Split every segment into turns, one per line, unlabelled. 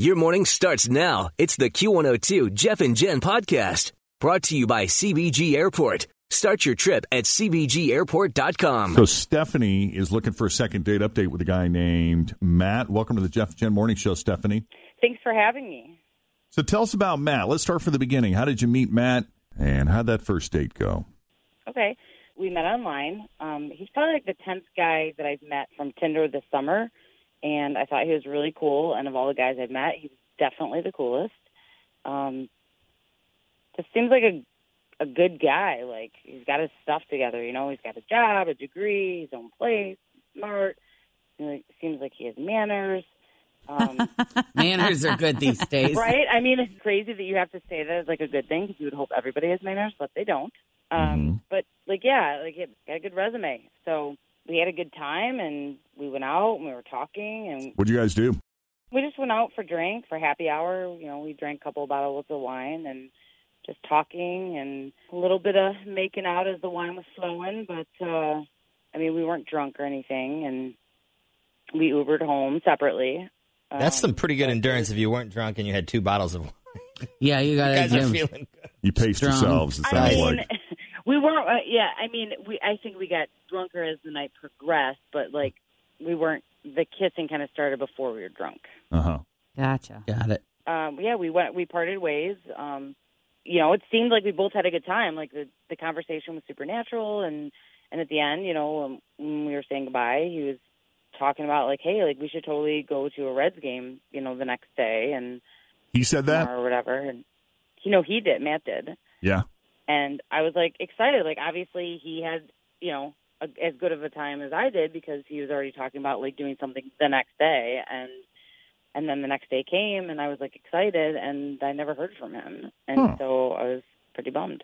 Your morning starts now. It's the Q102 Jeff and Jen podcast brought to you by CVG Airport. Start your trip at CVGAirport.com.
So Stephanie is looking for a second date update with a guy named Matt. Welcome to the Jeff and Jen Morning Show, Stephanie.
Thanks for having me.
So tell us about Matt. Let's start from the beginning. How did you meet Matt, and how'd that first date go?
Okay. We met online. Um, he's probably like the 10th guy that I've met from Tinder this summer, and I thought he was really cool. And of all the guys I've met, he's definitely the coolest. Um, just seems like a a good guy. Like he's got his stuff together. You know, he's got a job, a degree, his own place, smart. You know, seems like he has manners. Um,
Manners are good these days.
right? I mean, it's crazy that you have to say that as like a good thing because you would hope everybody has manners, but they don't. Um,
Mhm.
But like, yeah, like it got a good resume. So we had a good time, and we went out and we were talking, and
What'd you guys do?
we just went out for drink for happy hour. You know, we drank a couple of bottles of wine and just talking and a little bit of making out as the wine was flowing. But uh, I mean, we weren't drunk or anything, and we Ubered home separately.
That's
Um,
some pretty good endurance if you weren't drunk and you had two bottles of wine.
Yeah, you
You
got
guys are feeling good.
You paced
Strong.
yourselves. It
I
sounds
mean,
like.
We weren't. Uh, yeah, I mean, we. I think we got drunker as the night progressed, but like we weren't. The kissing kind of started before we were drunk.
Uh huh.
Gotcha.
Got it.
Um, yeah, we went. We parted ways. Um, you know, it seemed like we both had a good time. Like the the conversation was supernatural, and and at the end, you know, um, when we were saying goodbye, he was talking about like, hey, like we should totally go to a Reds game, you know, the next day and
He said that.
or whatever. And you know, he did. Matt did.
Yeah.
And I was like excited. Like obviously he had you know a, as good of a time as I did because he was already talking about like doing something the next day, and and then the next day came, and I was like excited, and I never heard from him, and
Huh.
so I was pretty bummed.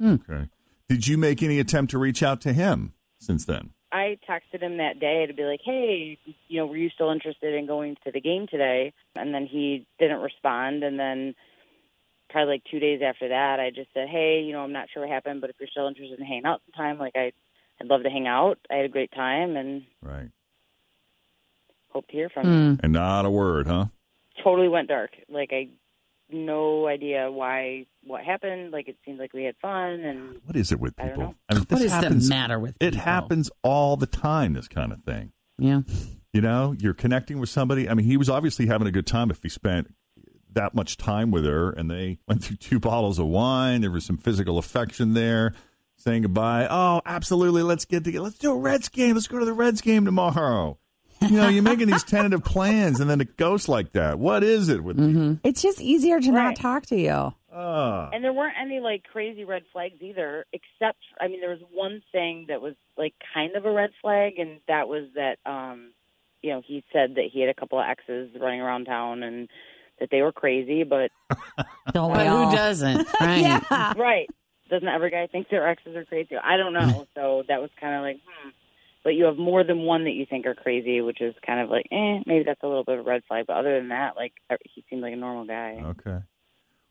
Hmm.
Okay. Did you make any attempt to reach out to him since then?
I texted him that day to be like, hey, you know, were you still interested in going to the game today? And then he didn't respond, and then. Probably like two days after that, I just said, "Hey, you know, I'm not sure what happened, but if you're still interested in hanging out sometime, like I, I'd love to hang out. I had a great time, and
Right.
hope to hear from you.
Hmm.
And not a word, huh?
Totally went dark. Like I, no idea why, what happened. Like it seemed like we had fun, and
What is it with
I don't
people?
know.
I mean,
What
this
is
happens,
the matter with
It happens all the time. This kind of thing.
Yeah.
You know, you're connecting with somebody. I mean, he was obviously having a good time if he spent that much time with her and they went through two bottles of wine. There was some physical affection there, saying goodbye. Oh, absolutely. Let's get together. Let's do a Reds game. Let's go to the Reds game tomorrow. You know, you're making these tentative plans and then it goes like that. What is it with
Mm-hmm.
It's just easier to
Right.
not talk to you.
Ah.
and there weren't any like crazy red flags either. Except, I mean, there was one thing that was like kind of a red flag, and that was that, um, you know, he said that he had a couple of exes running around town and that they were crazy, but
Don't we all?
who doesn't? Right.
Yeah.
right. Doesn't every guy think their exes are crazy? I don't know. So that was kind of like, hmm. But you have more than one that you think are crazy, which is kind of like, eh, maybe that's a little bit of a red flag. But other than that, like, er, he seemed like a normal guy.
Okay.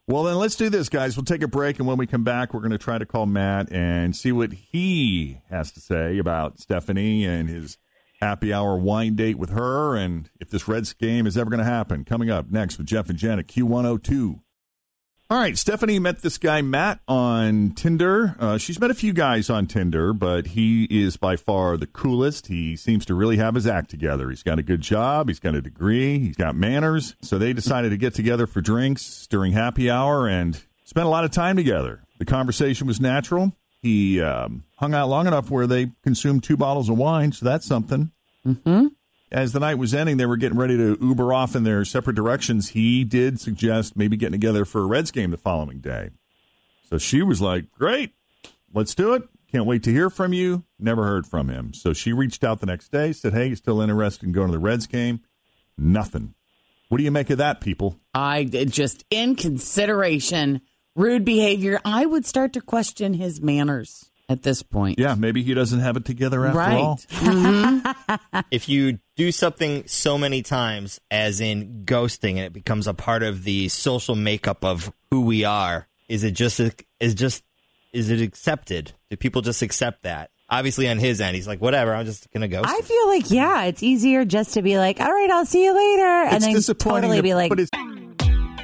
Well, then let's do this, guys. We'll take a break, and when we come back, we're going to try to call Matt and see what he has to say about Stephanie and his happy hour wine date with her, and if this Reds game is ever going to happen. Coming up next with Jeff and Jen at Q102. All right, Stephanie met this guy Matt on Tinder. Uh, she's met a few guys on Tinder, but he is by far the coolest. He seems to really have his act together. He's got a good job, he's got a degree, he's got manners. So they decided to get together for drinks during happy hour and spent a lot of time together. The conversation was natural. He um, hung out long enough where they consumed two bottles of wine, so that's something.
Mm-hmm.
As the night was ending, they were getting ready to Uber off in their separate directions. He did suggest maybe getting together for a Reds game the following day. So she was like, Great, let's do it. Can't wait to hear from you. Never heard from him. So she reached out the next day, said, Hey, you still interested in going to the Reds game? Nothing. What do you make of that, people?
I did just in consideration, rude behavior. I would start to question his manners at this point.
Yeah, maybe he doesn't have it together after
right.
all.
Mhm.
if you do something so many times, as in ghosting, and it becomes a part of the social makeup of who we are, is it just is just is it accepted? Do people just accept that? Obviously, on his end, he's like, "Whatever, I'm just gonna ghost."
I
him."
feel like yeah, it's easier just to be like, all right, I'll see you later, and
It's
then
disappointing
totally
to
be like,
put his-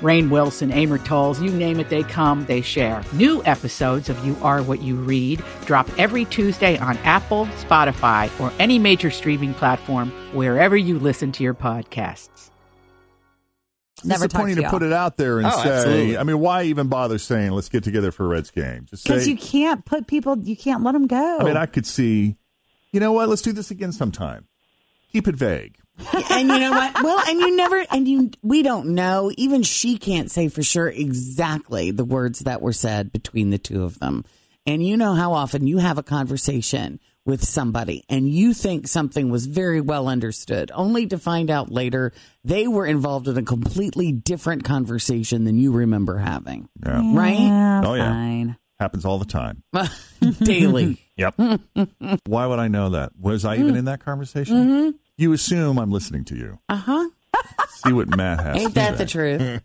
Rainn Wilson, Amor Towles, you name it, they come, they share. New episodes of You Are What You Read drop every Tuesday on Apple, Spotify, or any major streaming platform wherever you listen to your podcasts.
Never
disappointing
to
to put it out there and
Oh,
say,
absolutely.
I mean, why even bother saying, let's get together for a Reds game? Just
because you can't put people, you can't let them go.
I mean, I could see, you know what, let's do this again sometime. Keep it vague.
And you know what? Well, and you never, and you, we don't know. Even she can't say for sure exactly the words that were said between the two of them. And you know how often you have a conversation with somebody and you think something was very well understood, only to find out later they were involved in a completely different conversation than you remember having.
Yeah.
Right?
Yeah,
Oh, yeah.
fine.
Happens all the time.
Daily.
Yep. why would I know that? Was I even in that conversation? Mm-hmm. You assume I'm listening to you.
Uh huh.
See what Matt has
Ain't
to
that
say.
the truth?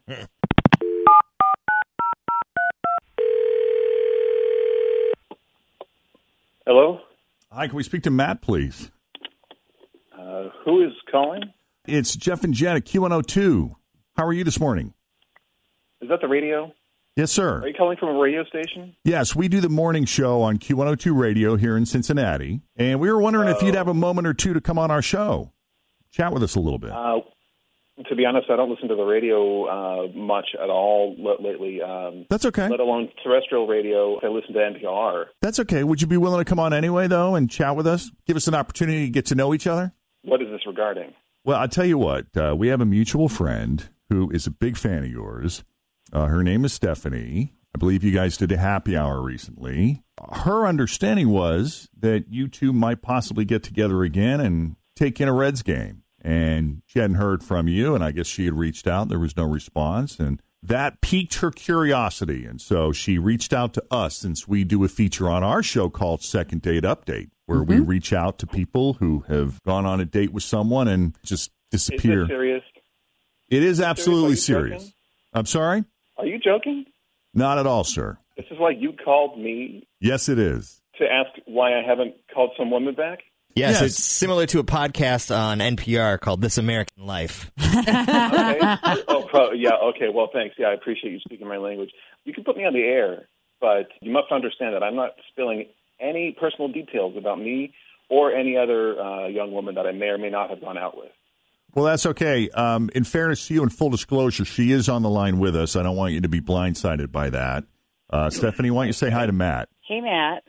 Hello?
Hi, can we speak to Matt, please?
Uh, who is calling?
It's Jeff and Jen at Q102. How are you this morning?
Is that the radio?
Yes, sir.
Are you calling from a radio station?
Yes, we do the morning show on Q102 Radio here in Cincinnati. And we were wondering if you'd have a moment or two to come on our show. Chat with us a little bit.
Uh, to be honest, I don't listen to the radio uh, much at all l- lately, um,
That's okay.
let alone terrestrial radio. I listen to NPR.
That's okay. Would you be willing to come on anyway, though, and chat with us? Give us an opportunity to get to know each other?
What is this regarding?
Well, I'll tell you what. Uh, we have a mutual friend who is a big fan of yours. Uh, her name is Stephanie. I believe you guys did a happy hour recently. Her understanding was that you two might possibly get together again and take in a Reds game. And she hadn't heard from you, and I guess she had reached out. There was no response, and that piqued her curiosity. And so she reached out to us since we do a feature on our show called Second Date Update, where we reach out to people who have gone on a date with someone and just
Is
disappear.
this serious?
It is absolutely
you
serious. I'm sorry?
Are you joking?
Not at all, sir.
This is why you called me
Yes, it is.
to ask why I haven't called some woman back?
Yes,
Yes.
it's similar to a podcast on NPR called This American Life.
Okay. oh, pro- yeah. Okay. Well, thanks. Yeah, I appreciate you speaking my language. You can put me on the air, but you must understand that I'm not spilling any personal details about me or any other uh, young woman that I may or may not have gone out with.
Well, that's okay. Um, in fairness to you, and full disclosure, she is on the line with us. I don't want you to be blindsided by that. Uh, Stephanie, why don't you say hi to Matt?
Hey, Matt.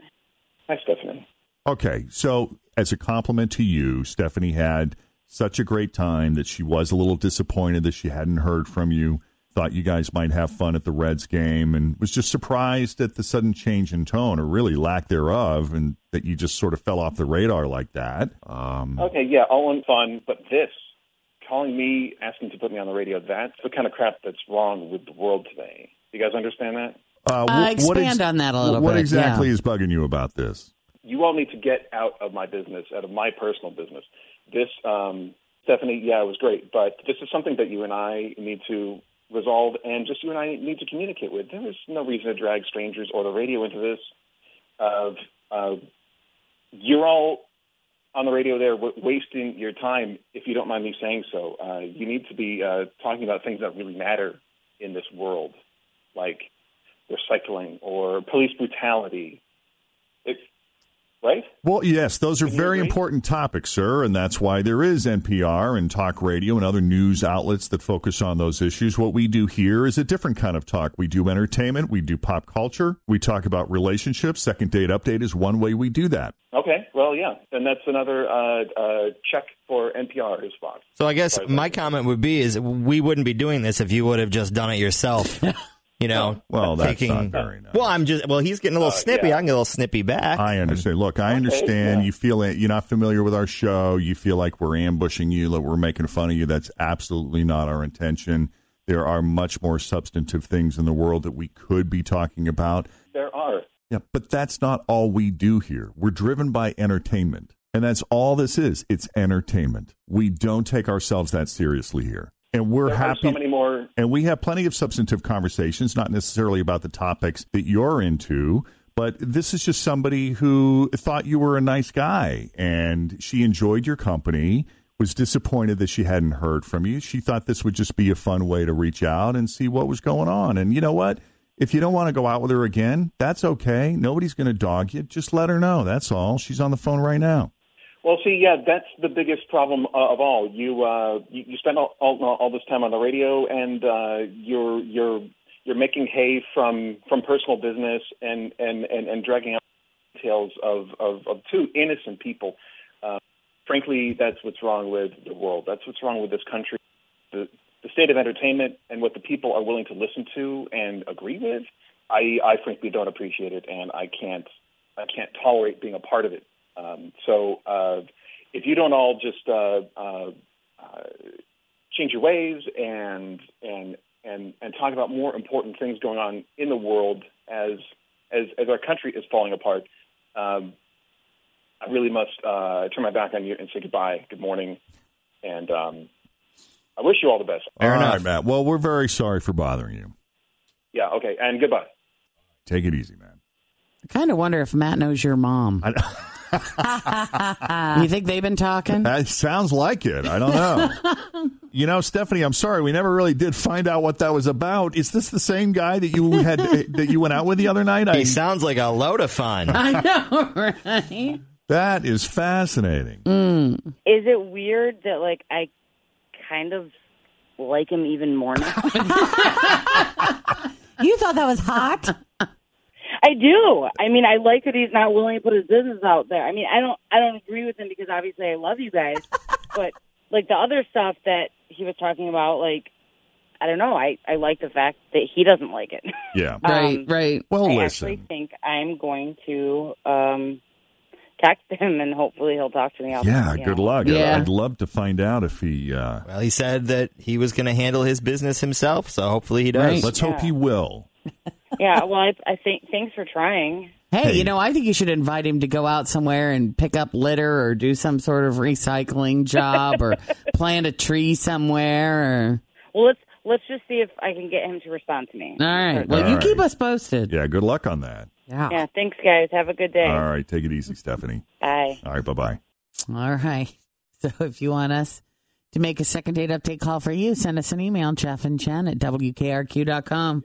Hi, Stephanie.
Okay, so as a compliment to you, Stephanie had such a great time that she was a little disappointed that she hadn't heard from you. Thought you guys might have fun at the Reds game, and was just surprised at the sudden change in tone, or really lack thereof, and that you just sort of fell off the radar like that. Um,
Okay, yeah, all in fun, but this, calling me, asking to put me on the radio, that's the kind of crap that's wrong with the world today. You guys understand that?
Uh,
Uh,
wh- what
expand on that a little
What
bit,
exactly
yeah.
is bugging you about this?
You all need to get out of my business, out of my personal business. This, um, Stephanie, yeah, it was great, but this is something that you and I need to resolve, and just you and I need to communicate with. There is no reason to drag strangers or the radio into this. Of uh, you're all on the radio there w- wasting your time, if you don't mind me saying so. Uh, you need to be uh, talking about things that really matter in this world, like recycling or police brutality. It, right?
Well, yes, those are very
agree?
important topics, sir, and that's why there is NPR and talk radio and other news outlets that focus on those issues. What we do here is a different kind of talk. We do entertainment, we do pop culture, we talk about relationships. Second date update is one way we do that.
Okay. Well, yeah. and that's another uh, uh, check for NPR is Fox.
So I guess my comment would be is we wouldn't be doing this if you would have just done it yourself. You know,
Well, that's
taking,
not very nice.
Well, I'm just well, he's getting a little
Uh,
snippy.
yeah.
I can get a little snippy back.
I understand. Look, I understand.
yeah.
You feel it. You're not familiar with our show. You feel like we're ambushing you, that we're making fun of you. That's absolutely not our intention. There are much more substantive things in the world that we could be talking about.
There are.
Yeah, but that's not all we do here. We're driven by entertainment. And that's all this is. It's entertainment. We don't take ourselves that seriously here. And we're
There
happy.
so many more.
And we have plenty of substantive conversations, not necessarily about the topics that you're into, but this is just somebody who thought you were a nice guy and she enjoyed your company, was disappointed that she hadn't heard from you. She thought this would just be a fun way to reach out and see what was going on. And you know what? If you don't want to go out with her again, that's okay. Nobody's going to dog you. Just let her know. That's all. She's on the phone right now.
Well, see, yeah, that's the biggest problem uh, of all. You uh, you, you spend all, all all this time on the radio, and uh, you're you're you're making hay from from personal business and and and, and dragging out details of, of of two innocent people. Uh, frankly, that's what's wrong with the world. That's what's wrong with this country. The the state of entertainment and what the people are willing to listen to and agree with. I I frankly don't appreciate it, and I can't I can't tolerate being a part of it. Um, so uh, if you don't all just uh, uh, uh, change your ways and and and and talk about more important things going on in the world as as as our country is falling apart, um, I really must uh, turn my back on you and say goodbye, good morning, and um, I wish you all the best.
All right, Matt. Well, we're very sorry for bothering you.
Yeah, okay, and goodbye.
Take it easy, man.
I kind of wonder if Matt knows your mom. you think they've been talking?
That sounds like it. I don't know. you know, Stephanie, I'm sorry. We never really did find out what that was about. Is this the same guy that you had that you went out with the other night?
he sounds like a load of fun.
I know, right?
That is fascinating. Hmm.
Is it weird that like I kind of like him even more now?
You thought that was hot?
I do. I mean, I like that he's not willing to put his business out there. I mean, I don't I don't agree with him because obviously I love you guys, but like the other stuff that he was talking about, like I don't know. I I like the fact that he doesn't like it.
Yeah.
Right,
Um,
right.
Well, listen
I
listen.
actually think I'm going to um text him and hopefully he'll talk to me. I'll,
Yeah, good
know.
luck.
Yeah.
I'd love to find out if he. Uh,
Well, he said that he was going to handle his business himself, so hopefully he does.
Right.
let's hope he will.
Yeah. Well, I I think thanks for trying.
Hey,
Hey.
you know, I think you should invite him to go out somewhere and pick up litter or do some sort of recycling job or plant a tree somewhere. Or...
Well, let's let's just see if I can get him to respond to me.
All right. Well,
All
you
right.
keep us posted.
Yeah, good luck on that.
Yeah.
Yeah. Thanks, guys. Have a good day.
All right, take it easy, Stephanie.
Bye.
All right, bye bye.
All right. So if you want us to make a second date update call for you, send us an email, Jeff and Jen at WKRQ.com.